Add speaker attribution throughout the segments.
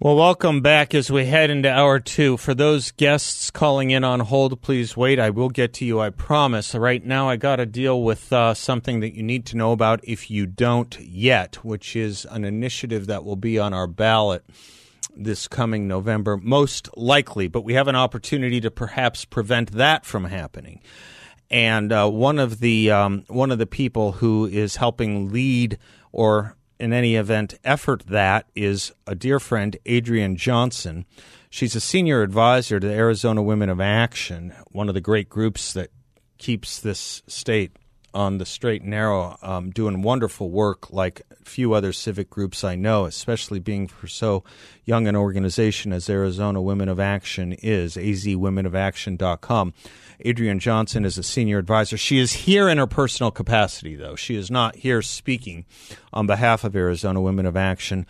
Speaker 1: Well, welcome back as we head into hour two. For those guests calling in on hold, please wait. I will get to you, I promise. Right now, I got to deal with uh, something that you need to know about if you don't yet, which is an initiative that will be on our ballot this coming November, most likely. But we have an opportunity to perhaps prevent that from happening. And uh, one of the um, one of the people who is helping lead or in any event, effort that is a dear friend, Adrienne Johnson. She's a senior advisor to Arizona Women of Action, one of the great groups that keeps this state on the straight and narrow, um, doing wonderful work like few other civic groups I know, especially being for so young an organization as Arizona Women of Action is, azwomenofaction.com. Adrienne Johnson is a senior advisor. She is here in her personal capacity, though. She is not here speaking on behalf of Arizona Women of Action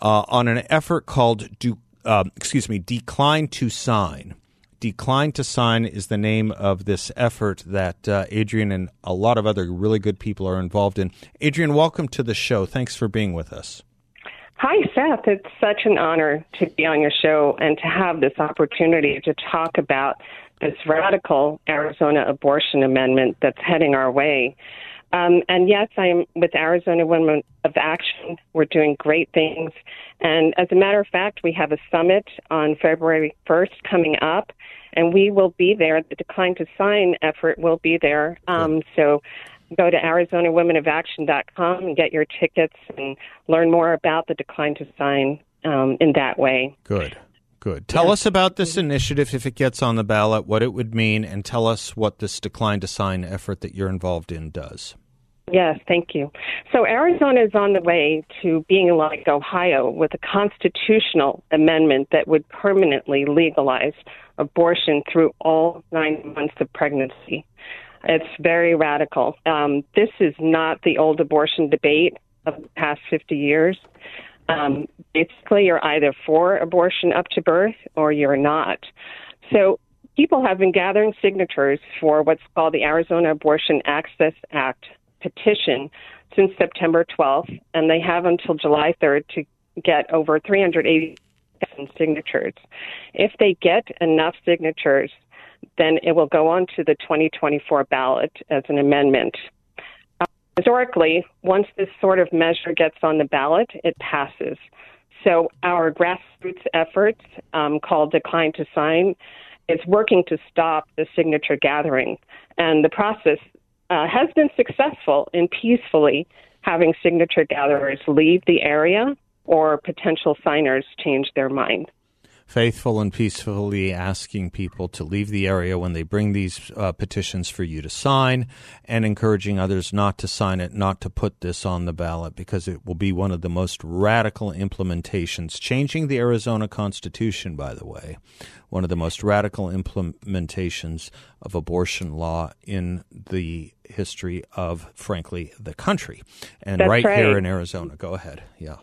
Speaker 1: uh, on an effort called, do, uh, excuse me, Decline to Sign. Decline to Sign is the name of this effort that uh, Adrienne and a lot of other really good people are involved in. Adrienne, welcome to the show. Thanks for being with us.
Speaker 2: Hi, Seth. It's such an honor to be on your show and to have this opportunity to talk about this radical Arizona abortion amendment that's heading our way. Um, and yes, I'm with Arizona Women of Action. We're doing great things. And as a matter of fact, we have a summit on February 1st coming up, and we will be there. The Decline to Sign effort will be there. Um, so go to ArizonaWomenOfAction.com and get your tickets and learn more about the Decline to Sign um, in that way.
Speaker 1: Good. Good. Tell us about this initiative if it gets on the ballot, what it would mean, and tell us what this decline to sign effort that you're involved in does.
Speaker 2: Yes, thank you. So Arizona is on the way to being like Ohio with a constitutional amendment that would permanently legalize abortion through all nine months of pregnancy. It's very radical. Um, this is not the old abortion debate of the past 50 years. Um, basically, you're either for abortion up to birth or you're not. So people have been gathering signatures for what's called the Arizona Abortion Access Act petition since September 12th, and they have until July 3rd to get over 380,000 signatures. If they get enough signatures, then it will go on to the 2024 ballot as an amendment. Historically, once this sort of measure gets on the ballot, it passes. So our grassroots efforts, um, called Decline to Sign, is working to stop the signature gathering. And the process uh, has been successful in peacefully having signature gatherers leave the area or potential signers change their mind.
Speaker 1: Faithful and peacefully asking people to leave the area when they bring these uh, petitions for you to sign and encouraging others not to sign it, not to put this on the ballot because it will be one of the most radical implementations, changing the Arizona Constitution, by the way, one of the most radical implementations of abortion law in the history of, frankly, the country. And right,
Speaker 2: right,
Speaker 1: here in Arizona. Go ahead. Yeah.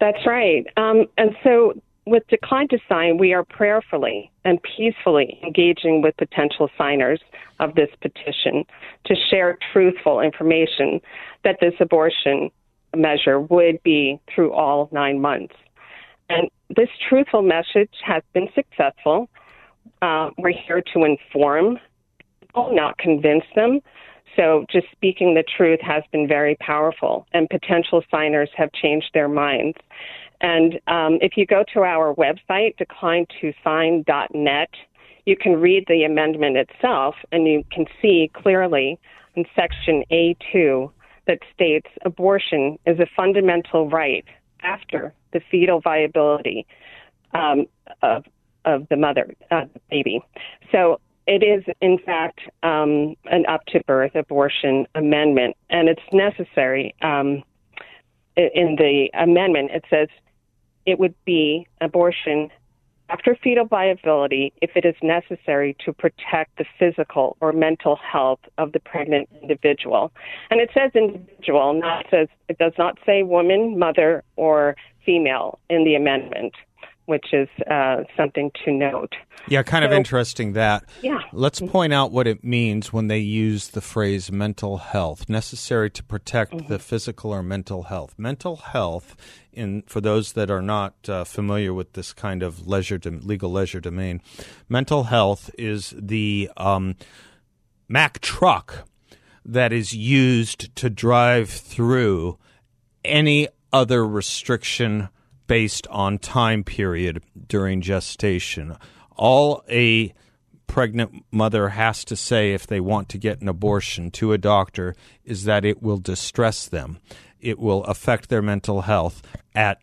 Speaker 2: That's right. Um, and so with Decline to Sign, we are prayerfully and peacefully engaging with potential signers of this petition to share truthful information that this abortion measure would be through all nine months. And this truthful message has been successful. Uh, we're here to inform people, not convince them. So just speaking the truth has been very powerful, and potential signers have changed their minds. And um, if you go to our website, declinetosign.net, you can read the amendment itself and you can see clearly in section A2 that states abortion is a fundamental right after the fetal viability um, of, of the mother, uh, baby. So it is, in fact, um, an up to birth abortion amendment, and it's necessary. Um, in the amendment, it says it would be abortion after fetal viability if it is necessary to protect the physical or mental health of the pregnant individual. And it says individual, not says it does not say woman, mother, or female in the amendment which is uh, something to note.
Speaker 1: Yeah, kind so, of interesting that.
Speaker 2: Yeah.
Speaker 1: Let's point out what it means when they use the phrase mental health, necessary to protect mm-hmm. the physical or mental health. Mental health, in for those that are not uh, familiar with this kind of leisure legal leisure domain, mental health is the um, Mack truck that is used to drive through any other restriction based on time period during gestation. All a pregnant mother has to say if they want to get an abortion to a doctor is that it will distress them. It will affect their mental health at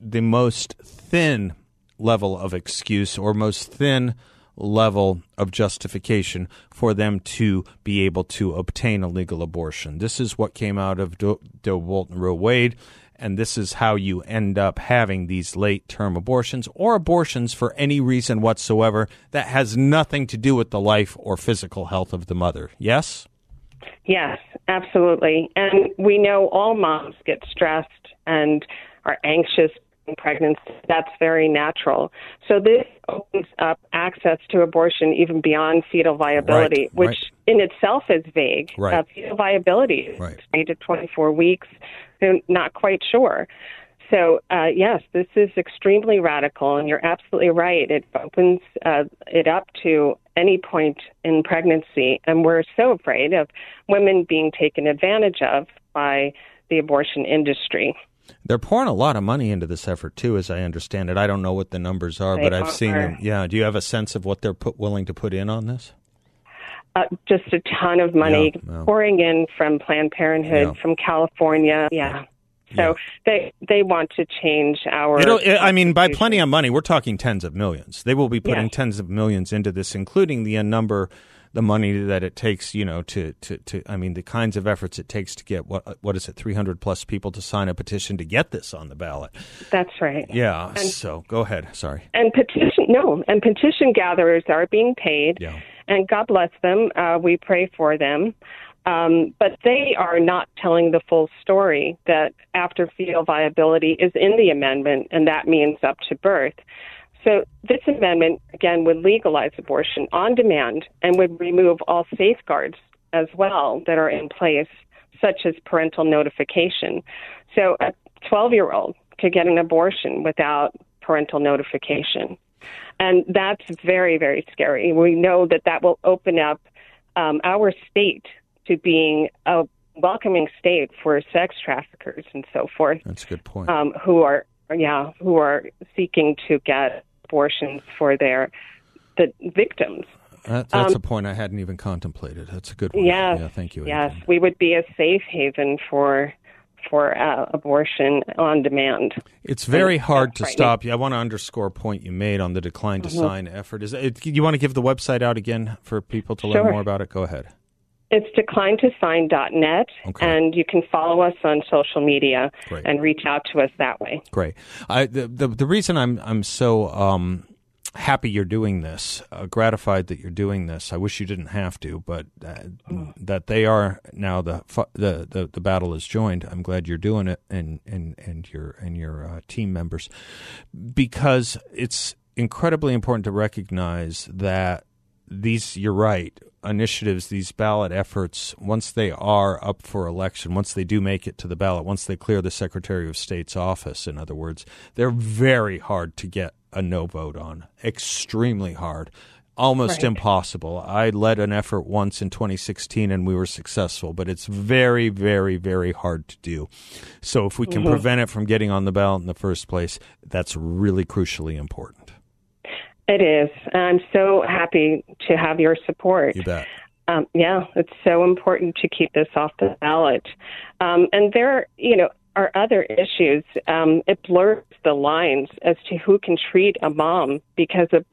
Speaker 1: the most thin level of excuse or most thin level of justification for them to be able to obtain a legal abortion. This is what came out of Doe, Bolton Roe Wade and this is how you end up having these late term abortions or abortions for any reason whatsoever that has nothing to do with the life or physical health of the mother. Yes?
Speaker 2: Yes, absolutely. And we know all moms get stressed and are anxious in pregnancy. That's very natural. So this opens up access to abortion even beyond fetal viability,
Speaker 1: right,
Speaker 2: which
Speaker 1: right.
Speaker 2: in itself is vague.
Speaker 1: Right.
Speaker 2: Uh, fetal viability is
Speaker 1: right.
Speaker 2: 8 to 24 weeks not quite sure. So, uh, yes, this is extremely radical, and you're absolutely right. It opens uh, it up to any point in pregnancy, and we're so afraid of women being taken advantage of by the abortion industry.
Speaker 1: They're pouring a lot of money into this effort too, as I understand it. I don't know what the numbers are,
Speaker 2: they
Speaker 1: but I've
Speaker 2: are.
Speaker 1: seen them. Yeah, do you have a sense of what they're put, willing to put in on this?
Speaker 2: Uh, just a ton of money
Speaker 1: yeah, yeah.
Speaker 2: pouring in from Planned Parenthood,
Speaker 1: Yeah.
Speaker 2: from California. Yeah. So they they want to change our.
Speaker 1: It'll, I mean, by plenty of money, we're talking tens of millions. They will be putting tens of millions into this, including the number, the money that it takes. You know, to, to, to I mean, the kinds of efforts it takes to get what what is it, three hundred plus people to sign a petition to get this on the ballot.
Speaker 2: That's right.
Speaker 1: Yeah.
Speaker 2: And-
Speaker 1: so go ahead. Sorry.
Speaker 2: And petition no, and petition gatherers are being paid.
Speaker 1: Yeah.
Speaker 2: And God bless them. Uh, we pray for them. Um, but they are not telling the full story that after fetal viability is in the amendment, and that means up to birth. So this amendment, again, would legalize abortion on demand and would remove all safeguards as well that are in place, such as parental notification. So a 12 year old could get an abortion without parental notification. And that's very, very scary. We know that that will open up um, our state to being a welcoming state for sex traffickers and so forth,
Speaker 1: That's a good point.
Speaker 2: um, who are yeah, who are seeking to get abortions for their the victims.
Speaker 1: That, that's
Speaker 2: um,
Speaker 1: a point I hadn't even contemplated. That's a good one.
Speaker 2: Yes,
Speaker 1: Yeah. Thank you.
Speaker 2: Yes,
Speaker 1: Adrienne.
Speaker 2: we would be a safe haven for for uh, abortion on demand.
Speaker 1: It's very
Speaker 2: Thanks.
Speaker 1: hard to stop you. I want to underscore a point you made on the decline
Speaker 2: Mm-hmm.
Speaker 1: to sign effort. Is it, you want to give the website out again for people to learn
Speaker 2: Sure.
Speaker 1: more about it? Go ahead.
Speaker 2: It's declinetosign.net,
Speaker 1: Okay.
Speaker 2: and you can follow us on social media
Speaker 1: Great.
Speaker 2: and reach out to us that way.
Speaker 1: Great. I, the, the the reason I'm I'm so um, happy you're doing this, uh, gratified that you're doing this. I wish you didn't have to, but uh, that they are now the, the the the battle is joined. I'm glad you're doing it, and and and your and your uh, team members, because it's incredibly important to recognize that these. You're right. Initiatives, these ballot efforts, once they are up for election, once they do make it to the ballot, once they clear the Secretary of State's office, in other words, they're very hard to get a no vote on. Extremely hard. Almost
Speaker 2: Right.
Speaker 1: impossible. I led an effort once in 2016 and we were successful, but it's very, very, very hard to do. So if we can mm-hmm. prevent it from getting on the ballot in the first place, that's really crucially important.
Speaker 2: It is. I'm so happy to have your support.
Speaker 1: You bet.
Speaker 2: Um, yeah, it's so important to keep this off the ballot. Um, and there, you know, are other issues. Um, it blurs the lines as to who can treat a mom because a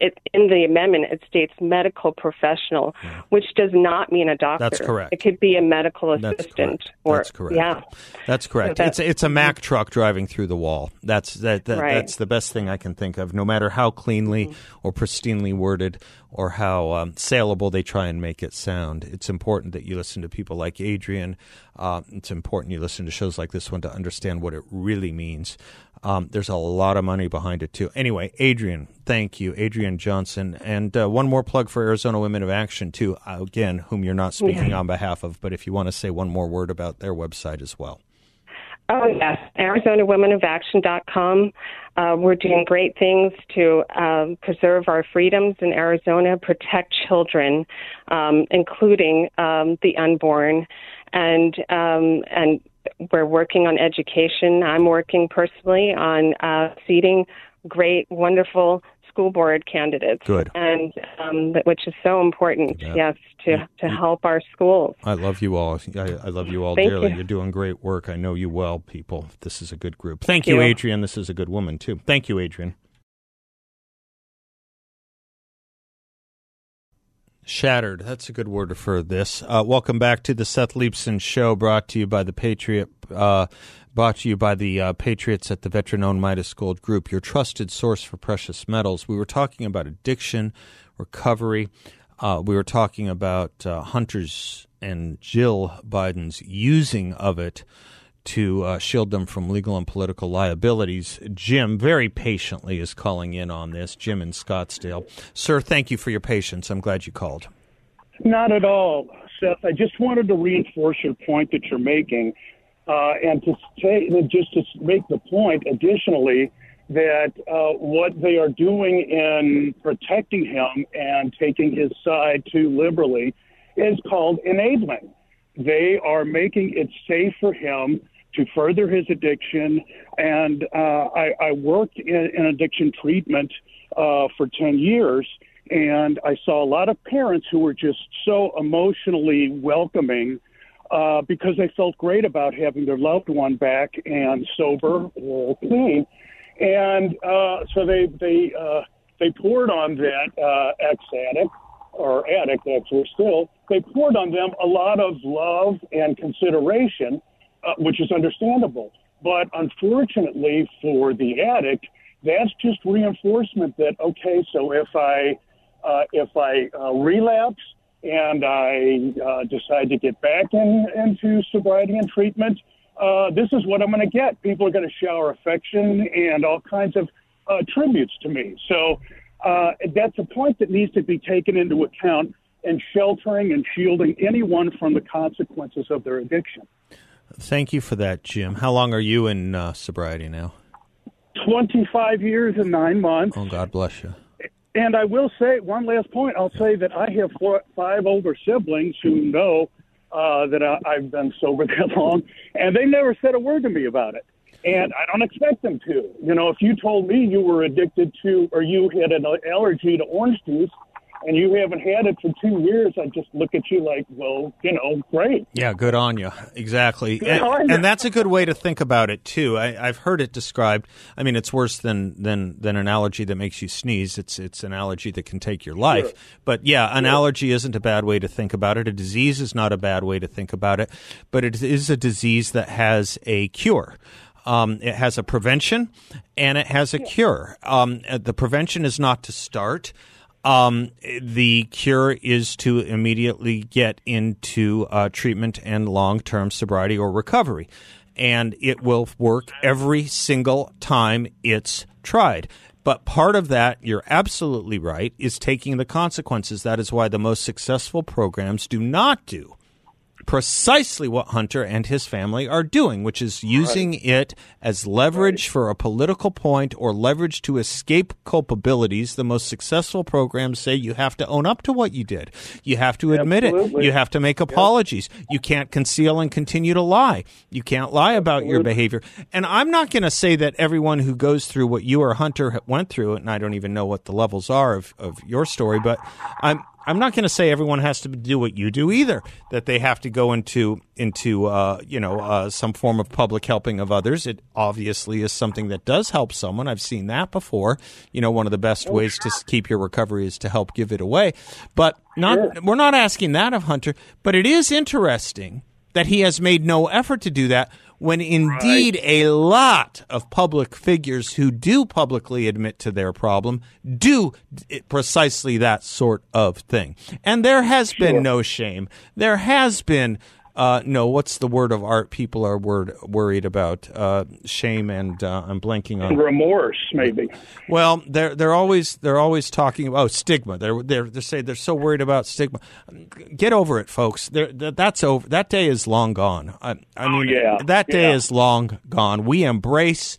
Speaker 2: it, in the amendment, it states medical professional, yeah. which does not mean a doctor.
Speaker 1: That's correct.
Speaker 2: It could be a medical assistant.
Speaker 1: That's or That's correct.
Speaker 2: Yeah,
Speaker 1: that's correct. So that's, it's it's a Mack truck driving through the wall. That's that, that right. that's the best thing I can think of. No matter how cleanly mm-hmm. or pristinely worded or how um, saleable they try and make it sound, it's important that you listen to people like Adrienne. Uh, it's important you listen to shows like this one to understand what it really means. Um, there's a lot of money behind it too. Anyway, Adrienne, thank you, Adrienne Johnson, and uh, one more plug for Arizona Women of Action too. Again, whom you're not speaking on behalf of, but if you want to say one more word about their website as well.
Speaker 2: Oh yes, ArizonaWomenOfAction.com. Uh, we're doing great things to um, preserve our freedoms in Arizona, protect children, um, including um, the unborn, and um, and we're working on education. I'm working personally on uh, seating great, wonderful school board candidates.
Speaker 1: Good.
Speaker 2: And um, which is so important, yeah. yes, to, to help our schools.
Speaker 1: I love you all. I, I love you all
Speaker 2: Thank
Speaker 1: dearly.
Speaker 2: You.
Speaker 1: are doing great work. I know you well, people. This is a good group. Thank, Thank you, you, Adrienne. This is a good woman, too. Thank you, Adrienne. Shattered. That's a good word for this. Uh, welcome back to the Seth Leibsohn Show, brought to you by the Patriot, uh, brought to you by the uh, Patriots at the veteran-owned Midas Gold Group, your trusted source for precious metals. We were talking about addiction, recovery. Uh, we were talking about uh, Hunter's and Jill Biden's using of it to uh, shield them from legal and political liabilities. Jim, very patiently, is calling in on this. Jim in Scottsdale. Sir, thank you for your patience. I'm glad you called.
Speaker 3: Not at all, Seth. I just wanted to reinforce your point that you're making. Uh, and to say, just to make the point additionally, that uh, what they are doing in protecting him and taking his side too liberally is called enabling. They are making it safe for him to further his addiction. And uh, I, I, worked in, in addiction treatment uh, for 10 years, and I saw a lot of parents who were just so emotionally welcoming. Uh, because they felt great about having their loved one back and sober or clean, and uh, so they they uh, they poured on that uh, ex addict or addict actually still they poured on them a lot of love and consideration uh, which is understandable. But unfortunately for the addict, that's just reinforcement that okay, so if I uh, if I uh, relapse and I uh, decide to get back in, into sobriety and treatment, uh, this is what I'm going to get. People are going to shower affection and all kinds of uh, tributes to me. So uh, that's a point that needs to be taken into account in sheltering and shielding anyone from the consequences of their addiction.
Speaker 1: Thank you for that, Jim. How long are you in uh, sobriety now?
Speaker 3: 25 years and nine months.
Speaker 1: Oh, God bless you.
Speaker 3: And I will say one last point. I'll say that I have four, five older siblings who know uh, that I, I've been sober that long, and they never said a word to me about it. And I don't expect them to. You know, if you told me you were addicted to or you had an allergy to orange juice, and you haven't had it for two years, I just look at you like, well, you know, great.
Speaker 1: Yeah, good on you. Exactly. And, and, that's a good way to think about it too. I, have heard it described. I mean, it's worse than than than an allergy that makes you sneeze. It's it's an allergy that can take your life. Sure. But yeah, an sure. allergy isn't a bad way to think about it. A disease is not a bad way to think about it. But it is a disease that has a cure. Um, it has a prevention and it has a cure. Um, the prevention is not to start. Um, the cure is to immediately get into uh, treatment and long term sobriety or recovery. And it will work every single time it's tried. But part of that, you're absolutely right, is taking the consequences. That is why the most successful programs do not do precisely what Hunter and his family are doing, which is using right. it as leverage right. for a political point or leverage to escape culpabilities. The most successful programs say you have to own up to what you did. You have to admit Absolutely. it. You have to make apologies. Yep. You can't conceal and continue to lie. You can't lie about Absolutely. your behavior. And I'm not going to say that everyone who goes through what you or Hunter went through, and I don't even know what the levels are of, of your story, but I'm I'm not going to say everyone has to do what you do either. That they have to go into into uh, you know uh, some form of public helping of others. It obviously is something that does help someone. I've seen that before. You know, one of the best
Speaker 3: Oh,
Speaker 1: ways to keep your recovery is to help give it away. But not we're not asking that of Hunter. But it is interesting that he has made no effort to do that when indeed a lot of public figures who do publicly admit to their problem do precisely that sort of thing. And there has been no shame. There has been uh, no, what's the word of art people are word, worried about? Uh, shame and uh, I'm blanking on.
Speaker 3: Remorse, maybe.
Speaker 1: Well, they're they're always they're always talking about oh, stigma. They're they're they say they're so worried about stigma. Get over it, folks. They're, that- that's over. That day is long gone. I, I mean,
Speaker 3: yeah.
Speaker 1: that day
Speaker 3: Yeah.
Speaker 1: is long gone. We embrace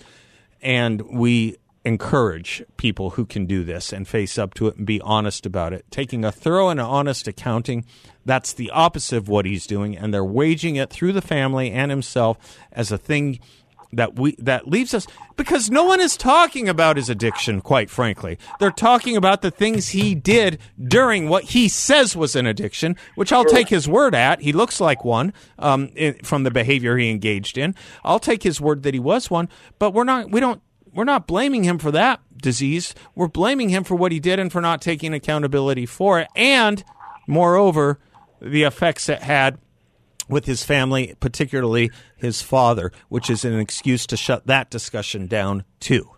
Speaker 1: and we encourage people who can do this and face up to it and be honest about it. Taking a thorough and honest accounting, that's the opposite of what he's doing, and they're waging it through the family and himself as a thing that we that leaves us because no one is talking about his addiction quite frankly. They're talking about the things he did during what he says was an addiction which i'll take his word at. He looks like one um, in, from the behavior he engaged in. I'll take his word that he was one but we're not we don't we're not blaming him for that disease. We're blaming him for what he did and for not taking accountability for it. And moreover the effects it had with his family, particularly his father, which is an excuse to shut that discussion down too.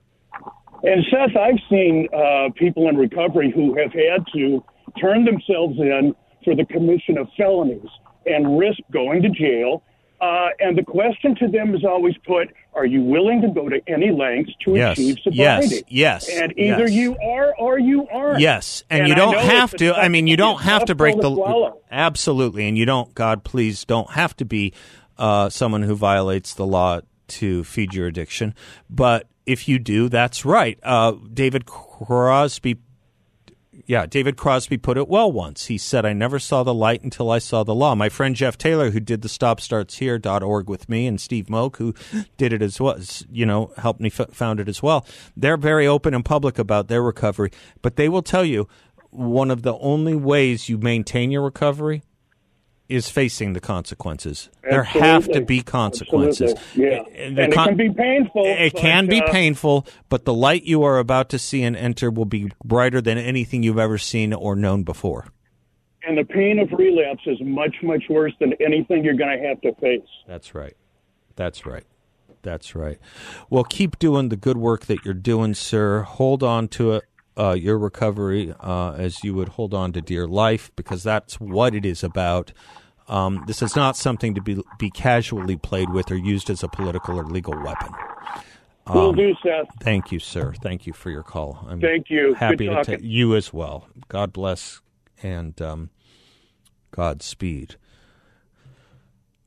Speaker 3: And Seth, I've seen uh, people in recovery who have had to turn themselves in for the commission of felonies and risk going to jail. Uh, and the question to them is always put: Are you willing to go to any lengths to
Speaker 1: Yes,
Speaker 3: achieve sobriety?
Speaker 1: yes, yes.
Speaker 3: And either
Speaker 1: yes.
Speaker 3: you are or you aren't.
Speaker 1: Yes, and, you don't have to. I mean, you don't have to break the
Speaker 3: swallow.
Speaker 1: absolutely, and you don't. God, please, don't have to be uh, someone who violates the law to feed your addiction. But if you do, that's right. Uh, David Crosby. Yeah, David Crosby put it well once. He said, I never saw the light until I saw the law. My friend Jeff Taylor, who did the stopstartshere.org with me, and Steve Moak, who did it as well, you know, helped me f- found it as well. They're very open and public about their recovery, but they will tell you one of the only ways you maintain your recovery is facing the consequences. There have to be consequences.
Speaker 3: Absolutely. Yeah.
Speaker 1: And the
Speaker 3: And it can be painful.
Speaker 1: It
Speaker 3: but,
Speaker 1: can be
Speaker 3: uh,
Speaker 1: painful, but the light you are about to see and enter will be brighter than anything you've ever seen or known before.
Speaker 3: And the pain of relapse is much, much worse than anything you're going to have to face.
Speaker 1: That's right. That's right. That's right. Well, keep doing the good work that you're doing, sir. Hold on to it, uh, your recovery, uh, as you would hold on to dear life, because that's what it is about. Um, this is not something to be be casually played with or used as a political or legal weapon.
Speaker 3: Will
Speaker 1: Um,
Speaker 3: do, Seth.
Speaker 1: Thank you, sir. Thank you for your call. I'm
Speaker 3: Thank you.
Speaker 1: Happy
Speaker 3: Good
Speaker 1: to
Speaker 3: talking.
Speaker 1: take you as well. God bless and um, Godspeed.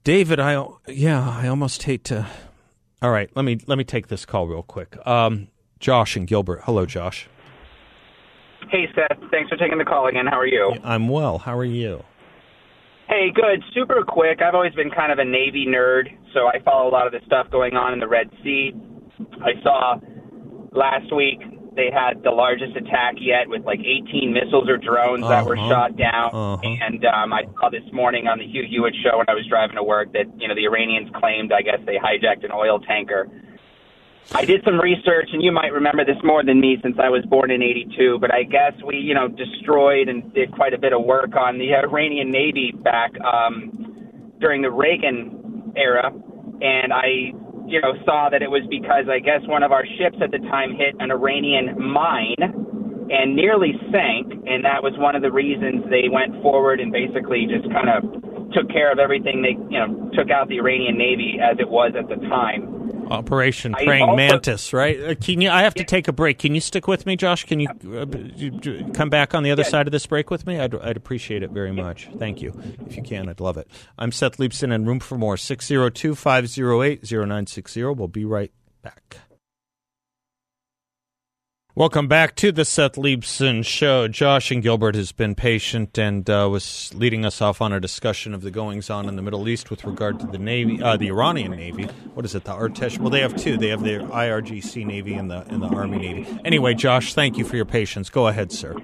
Speaker 1: David, I yeah, I almost hate to. All right, let me let me take this call real quick. Um, Josh and Gilbert. Hello, Josh.
Speaker 4: Hey, Seth. Thanks for taking the call again. How are you?
Speaker 1: I'm well. How are you?
Speaker 4: Hey, good. Super quick. I've always been kind of a Navy nerd, so I follow a lot of the stuff going on in the Red Sea. I saw last week they had the largest attack yet with like 18 missiles or drones that were
Speaker 1: Uh-huh.
Speaker 4: shot down.
Speaker 1: Uh-huh.
Speaker 4: And um, I saw this morning on the Hugh Hewitt show when I was driving to work that, you know, the Iranians claimed, I guess, they hijacked an oil tanker. I did some research, and you might remember this more than me since I was born in '82. But I guess we, you know, destroyed and did quite a bit of work on the Iranian Navy back um, during the Reagan era, and I, you know, saw that it was because I guess one of our ships at the time hit an Iranian mine and nearly sank, and that was one of the reasons they went forward and basically just kind of took care of everything. They, you know, took out the Iranian Navy as it was at the time.
Speaker 1: Operation Praying
Speaker 4: also-
Speaker 1: Mantis, right? Uh, Can you? I have to take a break. Can you stick with me, Josh? Can you uh, d- come back on the other
Speaker 4: Yeah.
Speaker 1: side of this break with me? I'd, I'd appreciate it very much. Thank you. If you can, I'd love it. I'm Seth Leibsohn, and Room for More, 602 508 0960. We'll be right back. Welcome back to the Seth Leibsohn Show. Josh and Gilbert has been patient and uh, was leading us off on a discussion of the goings on in the Middle East with regard to the Navy, uh, the Iranian Navy. What is it, the Artesh? Well, they have two. They have the IRGC Navy and the and the Army Navy. Anyway, Josh, thank you for your patience. Go ahead, sir.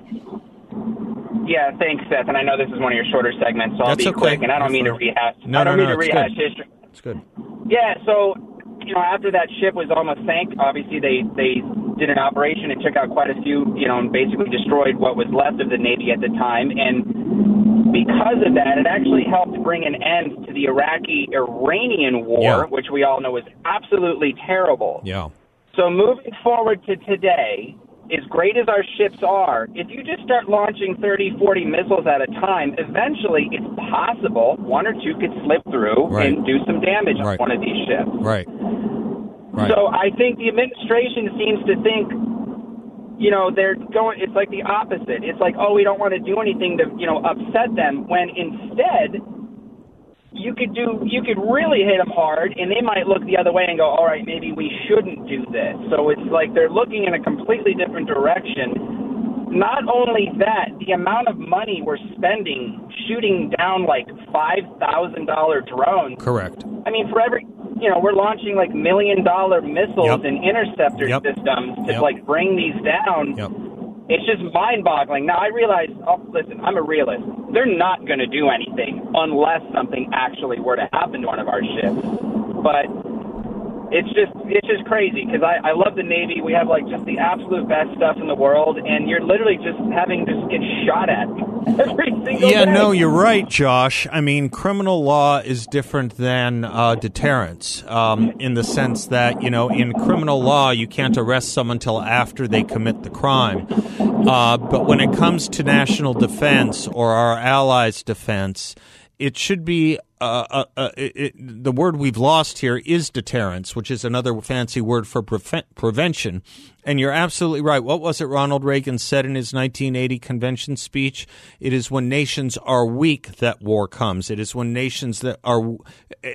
Speaker 4: Yeah, thanks, Seth. And I know this is one of your shorter segments, so I'll
Speaker 1: That's
Speaker 4: be
Speaker 1: okay.
Speaker 4: quick. And I don't mean to rehash.
Speaker 1: No,
Speaker 4: I don't
Speaker 1: no,
Speaker 4: mean
Speaker 1: no,
Speaker 4: to rehash
Speaker 1: good.
Speaker 4: history.
Speaker 1: It's good.
Speaker 4: Yeah, so you know, after that ship was almost sank, obviously they they did an operation and took out quite a few, you know, and basically destroyed what was left of the Navy at the time. And because of that, it actually helped bring an end to the Iraqi-Iranian war,
Speaker 1: Yeah.
Speaker 4: which we all know is absolutely terrible.
Speaker 1: Yeah.
Speaker 4: So moving forward to today, as great as our ships are, if you just start launching 30, 40 missiles at a time, eventually it's possible one or two could slip through
Speaker 1: Right.
Speaker 4: and do some damage
Speaker 1: Right.
Speaker 4: on one of these ships.
Speaker 1: Right. Right.
Speaker 4: So I think the administration seems to think, you know, they're going. It's like the opposite. It's like, oh, we don't want to do anything to, you know, upset them. When instead, you could do, you could really hit them hard, and they might look the other way and go, all right, maybe we shouldn't do this. So it's like they're looking in a completely different direction. Not only that, the amount of money we're spending shooting down like five thousand dollar drones.
Speaker 1: Correct.
Speaker 4: I mean, for every, you know, we're launching like million dollar missiles
Speaker 1: Yep.
Speaker 4: and interceptor
Speaker 1: Yep.
Speaker 4: systems to
Speaker 1: Yep.
Speaker 4: like bring these down. It's just mind boggling. Now, I realize, oh, listen, I'm a realist. They're not going to do anything unless something actually were to happen to one of our ships. But it's just it's just crazy because I, I love the Navy. We have like just the absolute best stuff in the world, and you're literally just having to get shot at every single
Speaker 1: Yeah,
Speaker 4: day.
Speaker 1: no, you're right, Josh. I mean, criminal law is different than uh, deterrence um, in the sense that, you know, in criminal law, you can't arrest someone until after they commit the crime. Uh, but when it comes to national defense or our allies' defense, it should be uh, uh, uh, it, the word we've lost here is deterrence, which is another fancy word for preven- prevention. And you're absolutely right. What was it Ronald Reagan said in his 1980 convention speech? It is when nations are weak that war comes. It is when nations that are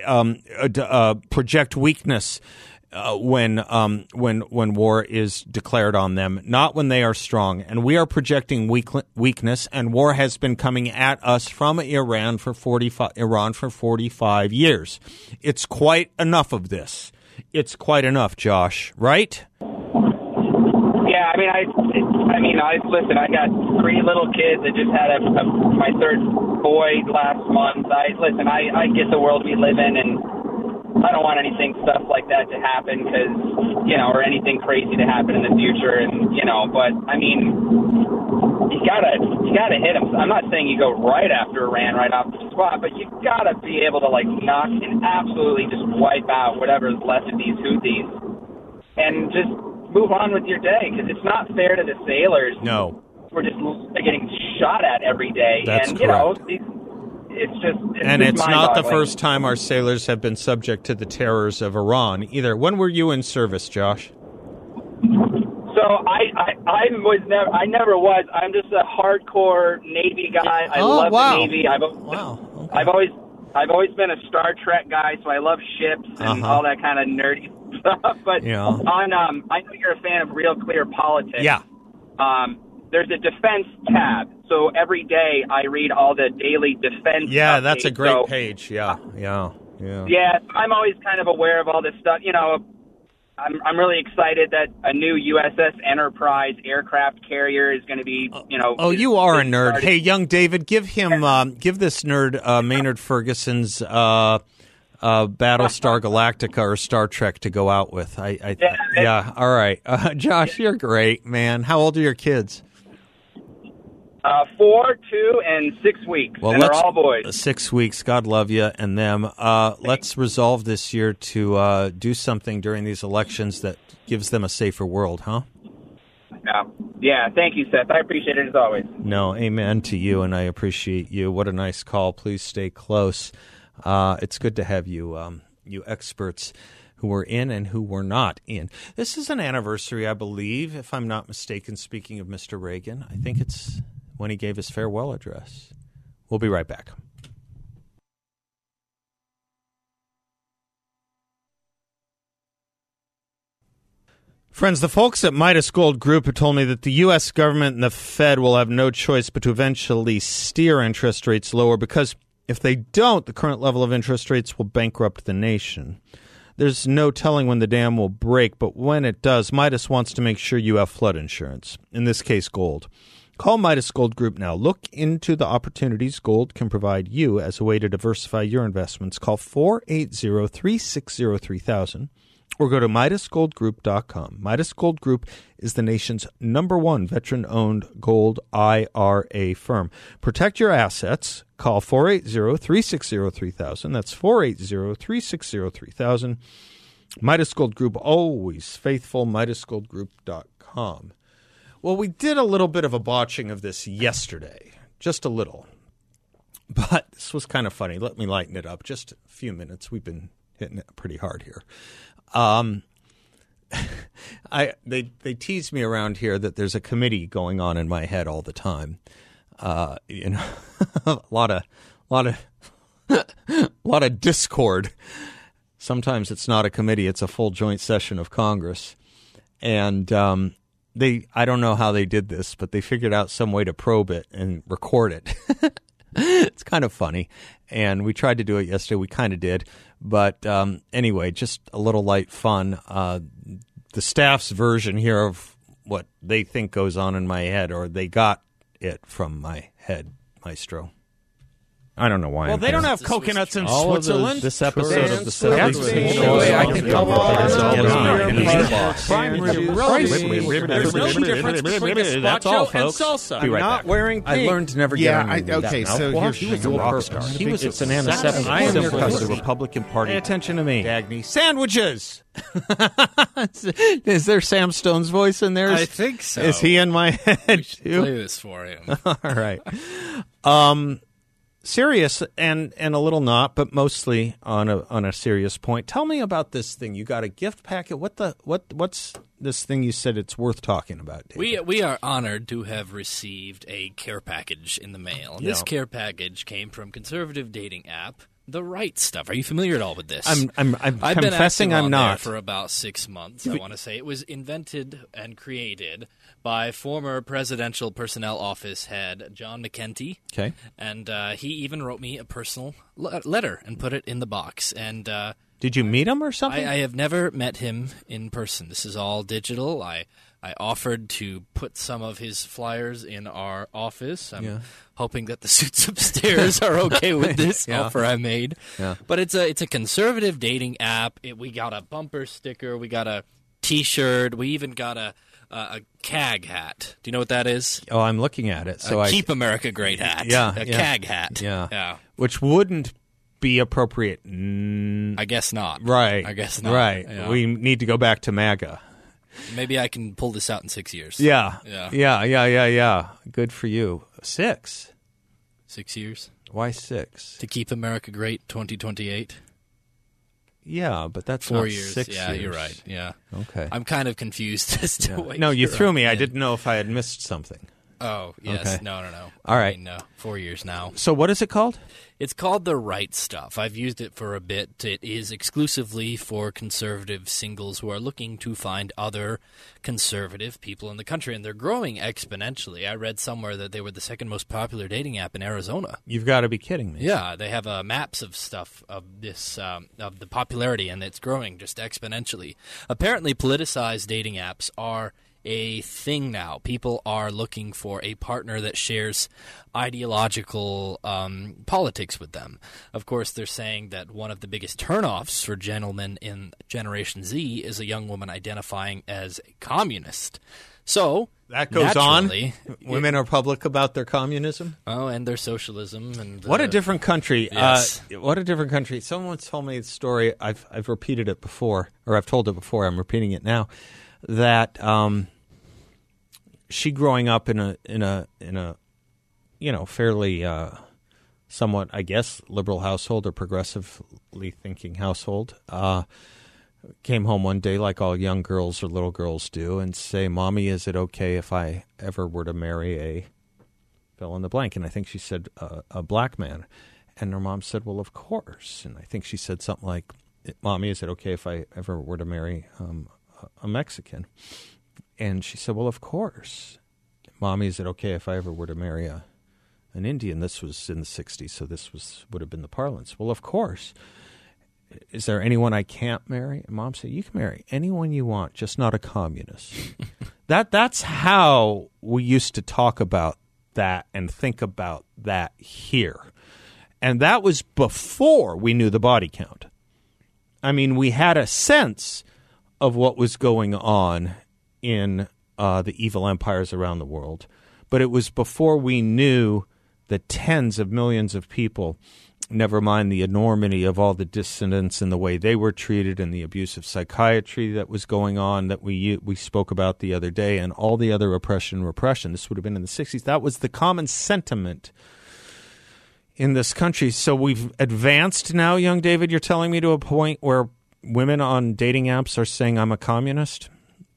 Speaker 1: um, uh, uh, project weakness. Uh, when um, when when war is declared on them, not when they are strong, and we are projecting weak, weakness, and war has been coming at us from Iran for forty five Iran for forty five years. It's quite enough of this. It's quite enough, Josh. Right?
Speaker 4: Yeah, I mean, I, I mean, I listen. I got three little kids. I just had a, a my third boy last month. I listen. I, I get the world we live in, and I don't want anything stuff like that to happen because you know, or anything crazy to happen in the future, and you know. But I mean, you gotta you gotta hit them. I'm not saying you go right after Iran right off the spot, but you gotta be able to like knock and absolutely just wipe out whatever's left of these Houthis, and just move on with your day because it's not fair to the sailors.
Speaker 1: No.
Speaker 4: We're just getting shot at every day,
Speaker 1: That's
Speaker 4: and you know. It's, just it's
Speaker 1: and
Speaker 4: just
Speaker 1: it's not the first time our sailors have been subject to the terrors of Iran either. When were you in service, Josh?
Speaker 4: So I, I I was never I never was. I'm just a hardcore Navy guy. I
Speaker 1: Oh,
Speaker 4: love
Speaker 1: wow.
Speaker 4: the Navy. I've
Speaker 1: Wow. Okay.
Speaker 4: I've always I've always been a Star Trek guy, so I love ships and
Speaker 1: Uh-huh.
Speaker 4: all that kind of nerdy stuff. But
Speaker 1: Yeah.
Speaker 4: on um, I know you're a fan of Real Clear Politics.
Speaker 1: Yeah.
Speaker 4: Um, there's a defense tab, so every day I read all the daily defense.
Speaker 1: Yeah, that's a great
Speaker 4: So-
Speaker 1: page. Yeah. Yeah. Yeah.
Speaker 4: yeah, I'm always kind of aware of all this stuff. You know, I'm I'm really excited that a new USS Enterprise aircraft carrier is going to be, you know.
Speaker 1: Oh,
Speaker 4: is-
Speaker 1: you are a nerd.
Speaker 4: started-
Speaker 1: Hey, young David, give him, um, give this nerd uh, Maynard Ferguson's uh, uh, Battlestar Galactica or Star Trek to go out with. I, I
Speaker 4: Yeah.
Speaker 1: yeah. All right, uh, Josh, you're great, man. How old are your kids?
Speaker 4: Uh, four, two, and six weeks, and they're all boys.
Speaker 1: Six weeks. God love you and them. Uh, let's resolve this year to uh, do something during these elections that gives them a safer world, huh?
Speaker 4: Yeah. yeah, thank you, Seth. I appreciate it as always.
Speaker 1: No, amen to you, and I appreciate you. What a nice call. Please stay close. Uh, it's good to have you, um, you experts who were in and who were not in. This is an anniversary, I believe, if I'm not mistaken. Speaking of Mr. Reagan, I think it's when he gave his farewell address. We'll be right back. Friends, the folks at Midas Gold Group have told me that the U.S. government and the Fed will have no choice but to eventually steer interest rates lower because if they don't, the current level of interest rates will bankrupt the nation. There's no telling when the dam will break, but when it does, Midas wants to make sure you have flood insurance, in this case, gold. Call Midas Gold Group now. Look into the opportunities gold can provide you as a way to diversify your investments. Call 480 360 3000 or go to MidasGoldGroup.com. Midas Gold Group is the nation's number one veteran owned gold IRA firm. Protect your assets. Call 480 360 3000. That's 480 360 3000. Midas Gold Group, always faithful. MidasGoldGroup.com. Well, we did a little bit of a botching of this yesterday, just a little. But this was kind of funny. Let me lighten it up just a few minutes. We've been hitting it pretty hard here. Um, I they they tease me around here that there's a committee going on in my head all the time. Uh, you know, a lot of lot of a lot of discord. Sometimes it's not a committee; it's a full joint session of Congress, and um, they I don't know how they did this, but they figured out some way to probe it and record it. it's kind of funny, and we tried to do it yesterday. We kind of did, but um, anyway, just a little light fun. Uh, the staff's version here of what they think goes on in my head, or they got it from my head, Maestro. I don't know why.
Speaker 5: Well,
Speaker 1: I'm
Speaker 5: they don't have coconuts in
Speaker 1: All of
Speaker 5: Switzerland.
Speaker 1: those- this episode of the
Speaker 5: That's
Speaker 1: Citizen
Speaker 5: the
Speaker 1: Show
Speaker 5: only
Speaker 1: is
Speaker 5: way I can come
Speaker 1: That's all
Speaker 5: Get
Speaker 1: the
Speaker 5: on
Speaker 1: time.
Speaker 5: here.
Speaker 1: He's the
Speaker 5: Price-
Speaker 1: boss.
Speaker 5: Prime rib roast. There's no difference between
Speaker 1: That's
Speaker 5: gazpacho
Speaker 1: all,
Speaker 5: and
Speaker 1: folks.
Speaker 5: salsa.
Speaker 1: Be right
Speaker 5: I'm not
Speaker 1: back.
Speaker 5: wearing
Speaker 1: I
Speaker 5: pink.
Speaker 1: learned to never
Speaker 6: Yeah,
Speaker 1: get
Speaker 6: I-
Speaker 1: underneath
Speaker 6: okay,
Speaker 1: that
Speaker 6: so
Speaker 1: mouthwash.
Speaker 6: here's
Speaker 1: he
Speaker 6: the
Speaker 1: was a
Speaker 6: thing.
Speaker 1: rock star. He was a banana
Speaker 5: Saturday.
Speaker 1: seven.
Speaker 5: I am your
Speaker 1: Sympathize
Speaker 5: cousin.
Speaker 1: the Republican Party. Pay attention to me, Dagny. Sandwiches. Is there Sam Stone's voice in there?
Speaker 7: I think so.
Speaker 1: Is he in my head too?
Speaker 7: Play this for him.
Speaker 1: All right. Um, serious and and a little not, but mostly on a on a serious point. Tell me about this thing. You got a gift packet. What the what what's this thing you said it's worth talking about? David?
Speaker 7: We we are honored to have received a care package in the mail. And This care package came from conservative dating app The Right Stuff. Are you familiar at all with this?
Speaker 1: I'm I'm, I'm
Speaker 7: I've been
Speaker 1: confessing
Speaker 7: active
Speaker 1: I'm not.
Speaker 7: for about six months. I want to say it was invented and created by former presidential personnel office head John McEntee.
Speaker 1: Okay.
Speaker 7: and uh, he even wrote me a personal le- letter and put it in the box. And uh,
Speaker 1: Did you meet him or something?
Speaker 7: I, I have never met him in person. This is all digital. I I offered to put some of his flyers in our office. I'm
Speaker 1: Yeah.
Speaker 7: hoping that the suits upstairs are okay with this
Speaker 1: Yeah.
Speaker 7: offer I made.
Speaker 1: Yeah.
Speaker 7: But it's a it's a conservative dating app. It, we got a bumper sticker. We got a T-shirt. We even got a a, a KAG hat. Do you know what that is?
Speaker 1: oh, I'm looking at it. So
Speaker 7: a
Speaker 1: I
Speaker 7: Keep America Great hat.
Speaker 1: Yeah,
Speaker 7: a
Speaker 1: yeah.
Speaker 7: KAG hat.
Speaker 1: Yeah.
Speaker 7: yeah.
Speaker 1: which wouldn't be appropriate. Mm,
Speaker 7: I guess not.
Speaker 1: right.
Speaker 7: I guess not.
Speaker 1: Right.
Speaker 7: Yeah.
Speaker 1: We need to go back to MAGA.
Speaker 7: Maybe I can pull this out in six years.
Speaker 1: Yeah.
Speaker 7: Yeah.
Speaker 1: Yeah. Yeah. Yeah. Yeah. Good for you. Six.
Speaker 7: Six years
Speaker 1: Why six?
Speaker 7: to keep America great. Twenty twenty eight.
Speaker 1: Yeah, but that's
Speaker 7: Four
Speaker 1: not
Speaker 7: years.
Speaker 1: Six
Speaker 7: yeah,
Speaker 1: years.
Speaker 7: you're right. Yeah.
Speaker 1: Okay.
Speaker 7: I'm kind of confused as to what.
Speaker 1: no, you threw
Speaker 7: on.
Speaker 1: me. I didn't know if I had missed something.
Speaker 7: Oh yes.
Speaker 1: Okay.
Speaker 7: No, no, no.
Speaker 1: All
Speaker 7: I
Speaker 1: right.
Speaker 7: mean, uh, four years now.
Speaker 1: So what is it called?
Speaker 7: It's called the right stuff. I've used it for a bit. It is exclusively for conservative singles who are looking to find other conservative people in the country, and they're growing exponentially. I read somewhere that they were the second most popular dating app in Arizona.
Speaker 1: You've got to be kidding me.
Speaker 7: Yeah, they have uh, maps of stuff of this um, of the popularity, and it's growing just exponentially. Apparently, politicized dating apps are a thing now. People are looking for a partner that shares ideological um, politics with them. Of course, they're saying that one of the biggest turnoffs for gentlemen in Generation Z is a young woman identifying as a communist. So
Speaker 1: That goes on. Women are public about their communism.
Speaker 7: Oh, and their socialism and
Speaker 1: What a
Speaker 7: uh,
Speaker 1: different country!
Speaker 7: yes.
Speaker 1: Uh, what a different country! Someone told me the story. I've I've repeated it before, or I've told it before. I'm repeating it now. That um, she growing up in a in a in a you know fairly uh, somewhat I guess liberal household or progressively thinking household. Uh, came home one day like all young girls or little girls do and say, "Mommy, is it okay if I ever were to marry a fill in the blank. And I think she said uh, a black man. And her mom said, well, of course. And I think she said something like, Mommy, is it okay if I ever were to marry um, a- a Mexican? And she said, well, of course. Mommy, is it okay if I ever were to marry a, an Indian? This was in the 60s, so this was would have been the parlance. Well, of course. Is there anyone I can't marry? And mom said, You can marry anyone you want, just not a communist. that that's how we used to talk about that and think about that here. And that was before we knew the body count. I mean, we had a sense of what was going on in uh, the evil empires around the world, but it was before we knew the tens of millions of people never mind the enormity of all the dissidents and the way they were treated and the abuse of psychiatry that was going on that we we spoke about the other day and all the other oppression repression this would have been in the 60s that was the common sentiment in this country. So we've advanced now young david you're telling me to a point where women on dating apps are saying i'm a communist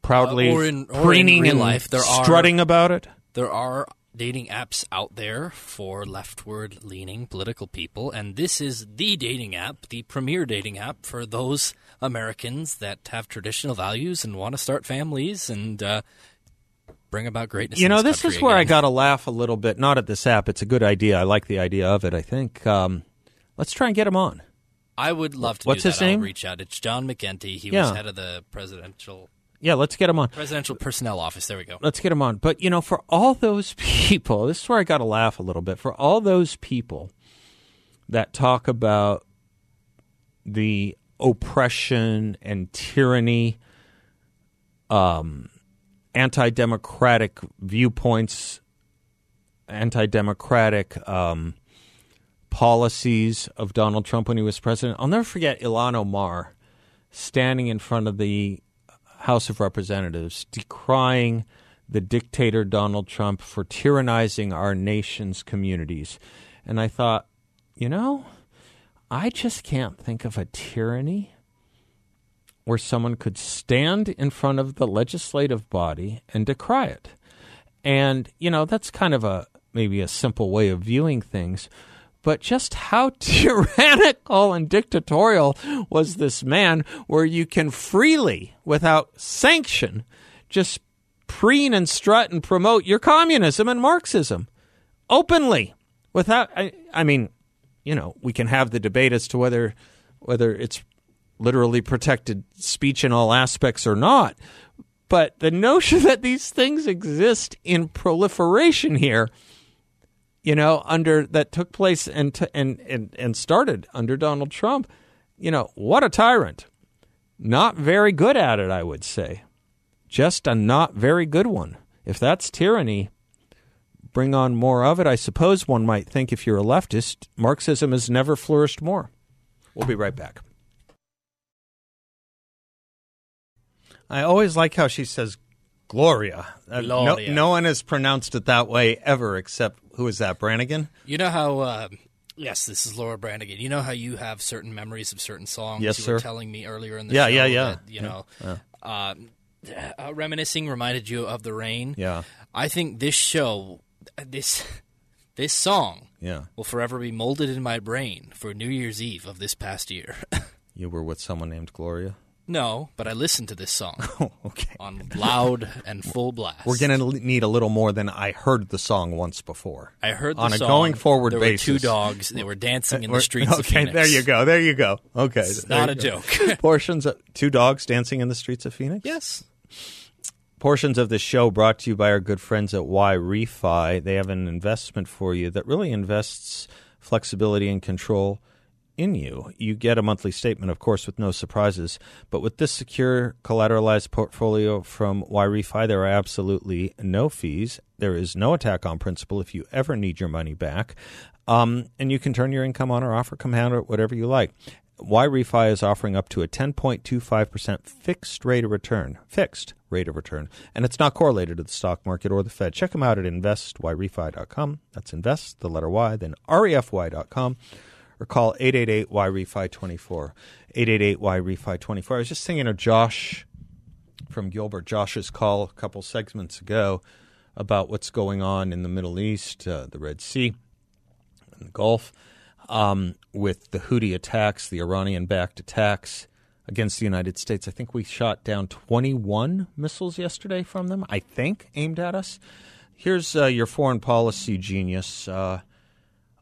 Speaker 1: proudly
Speaker 7: Uh, or in- or
Speaker 1: preening and
Speaker 7: life, there are-
Speaker 1: strutting about it
Speaker 7: There are dating apps out there for leftward leaning political people, and this is the dating app, the premier dating app for those Americans that have traditional values and want to start families and uh, bring about greatness.
Speaker 1: You
Speaker 7: in
Speaker 1: know,
Speaker 7: this
Speaker 1: this is where I got to laugh a little bit. Not at this app; it's a good idea. I like the idea of it. I think um, let's try and get him on.
Speaker 7: I would love to.
Speaker 1: What's his
Speaker 7: that. I'll
Speaker 1: name?
Speaker 7: reach out. It's John McEntee. He
Speaker 1: Yeah.
Speaker 7: was head of the presidential
Speaker 1: Yeah, let's get him on.
Speaker 7: presidential personnel office. There we go.
Speaker 1: Let's get him on. But you know, for all those people, this is where I got to laugh a little bit. For all those people that talk about the oppression and tyranny, um, anti-democratic viewpoints, anti-democratic um, policies of Donald Trump when he was president. I'll never forget Ilhan Omar standing in front of the House of Representatives decrying the dictator Donald Trump for tyrannizing our nation's communities. And I thought, you know, I just can't think of a tyranny where someone could stand in front of the legislative body and decry it. And, you know, that's kind of a maybe a simple way of viewing things. But just how tyrannical and dictatorial was this man where you can freely, without sanction, just preen and strut and promote your communism and Marxism openly without I, I mean, you know, we can have the debate as to whether whether it's literally protected speech in all aspects or not. But the notion that these things exist in proliferation here, you know, under that took place and and, and and started under Donald Trump, you know, what a tyrant. Not very good at it, I would say. Just a not very good one. If that's tyranny, bring on more of it. I suppose one might think if you're a leftist, Marxism has never flourished more. We'll be right back. I always like how she says Gloria. Uh, no-
Speaker 7: Gloria.
Speaker 1: No, one has pronounced it that way ever except who is that, Branigan?
Speaker 7: You know how? Uh, yes, this is Laura Branigan. You know how you have certain memories of certain songs.
Speaker 1: Yes,
Speaker 7: you
Speaker 1: sir.
Speaker 7: were telling me earlier in the
Speaker 1: Yeah,
Speaker 7: show.
Speaker 1: yeah, yeah.
Speaker 7: that, you know, uh, uh, reminiscing reminded you of the rain.
Speaker 1: Yeah.
Speaker 7: I think this show, this this song,
Speaker 1: Yeah.
Speaker 7: will forever be molded in my brain for New Year's Eve of this past year.
Speaker 1: You were with someone named Gloria?
Speaker 7: No, but I listened to this song
Speaker 1: Oh, okay.
Speaker 7: on loud and full blast.
Speaker 1: We're going to need a little more than I heard the song once before.
Speaker 7: I heard the song.
Speaker 1: on a going forward
Speaker 7: there
Speaker 1: basis.
Speaker 7: Were two dogs. They were dancing in the streets of Phoenix.
Speaker 1: Okay, there you go. There you go. Okay.
Speaker 7: It's not a
Speaker 1: go.
Speaker 7: joke.
Speaker 1: Portions of two dogs dancing in the streets of Phoenix?
Speaker 7: yes.
Speaker 1: Portions of this show brought to you by our good friends at YRefy. They have an investment for you that really invests flexibility and control in you. You get a monthly statement, of course, with no surprises. But with this secure collateralized portfolio from YRefy, there are absolutely no fees. There is no attack on principal if you ever need your money back. Um, and you can turn your income on or off or compound it, whatever you like. YRefy is offering up to a 10.25% fixed rate of return. Fixed rate of return. And it's not correlated to the stock market or the Fed. Check them out at investyrefy.com. That's invest, the letter Y, then refy.com. Or call 888-YREFI24. 888-YREFI24. I was just thinking of Josh from Gilbert, Josh's call a couple segments ago about what's going on in the Middle East, uh, the Red Sea, and the Gulf um, with the Houthi attacks, the Iranian backed attacks against the United States. I think we shot down 21 missiles yesterday from them, I think, aimed at us. Here's uh, your foreign policy genius uh,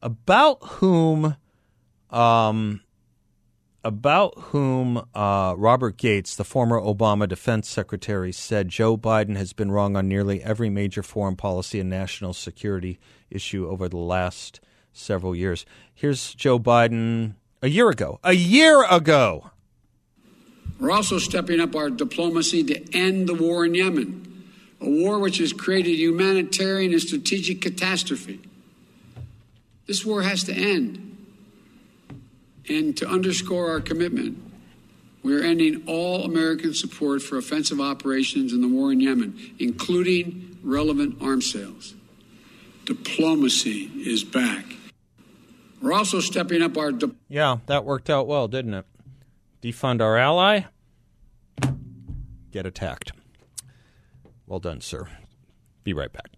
Speaker 1: about whom um, about whom uh, Robert Gates, the former Obama defense secretary, said Joe Biden has been wrong on nearly every major foreign policy and national security issue over the last several years. Here's Joe Biden a year ago. A year ago.
Speaker 6: We're also stepping up our diplomacy to end the war in Yemen, a war which has created humanitarian and strategic catastrophe. This war has to end. And to underscore our commitment, we are ending all American support for offensive operations in the war in Yemen, including relevant arms sales. Diplomacy is back. We're also stepping up our. Di-
Speaker 1: yeah, that worked out well, didn't it? Defund our ally, get attacked. Well done, sir. Be right back.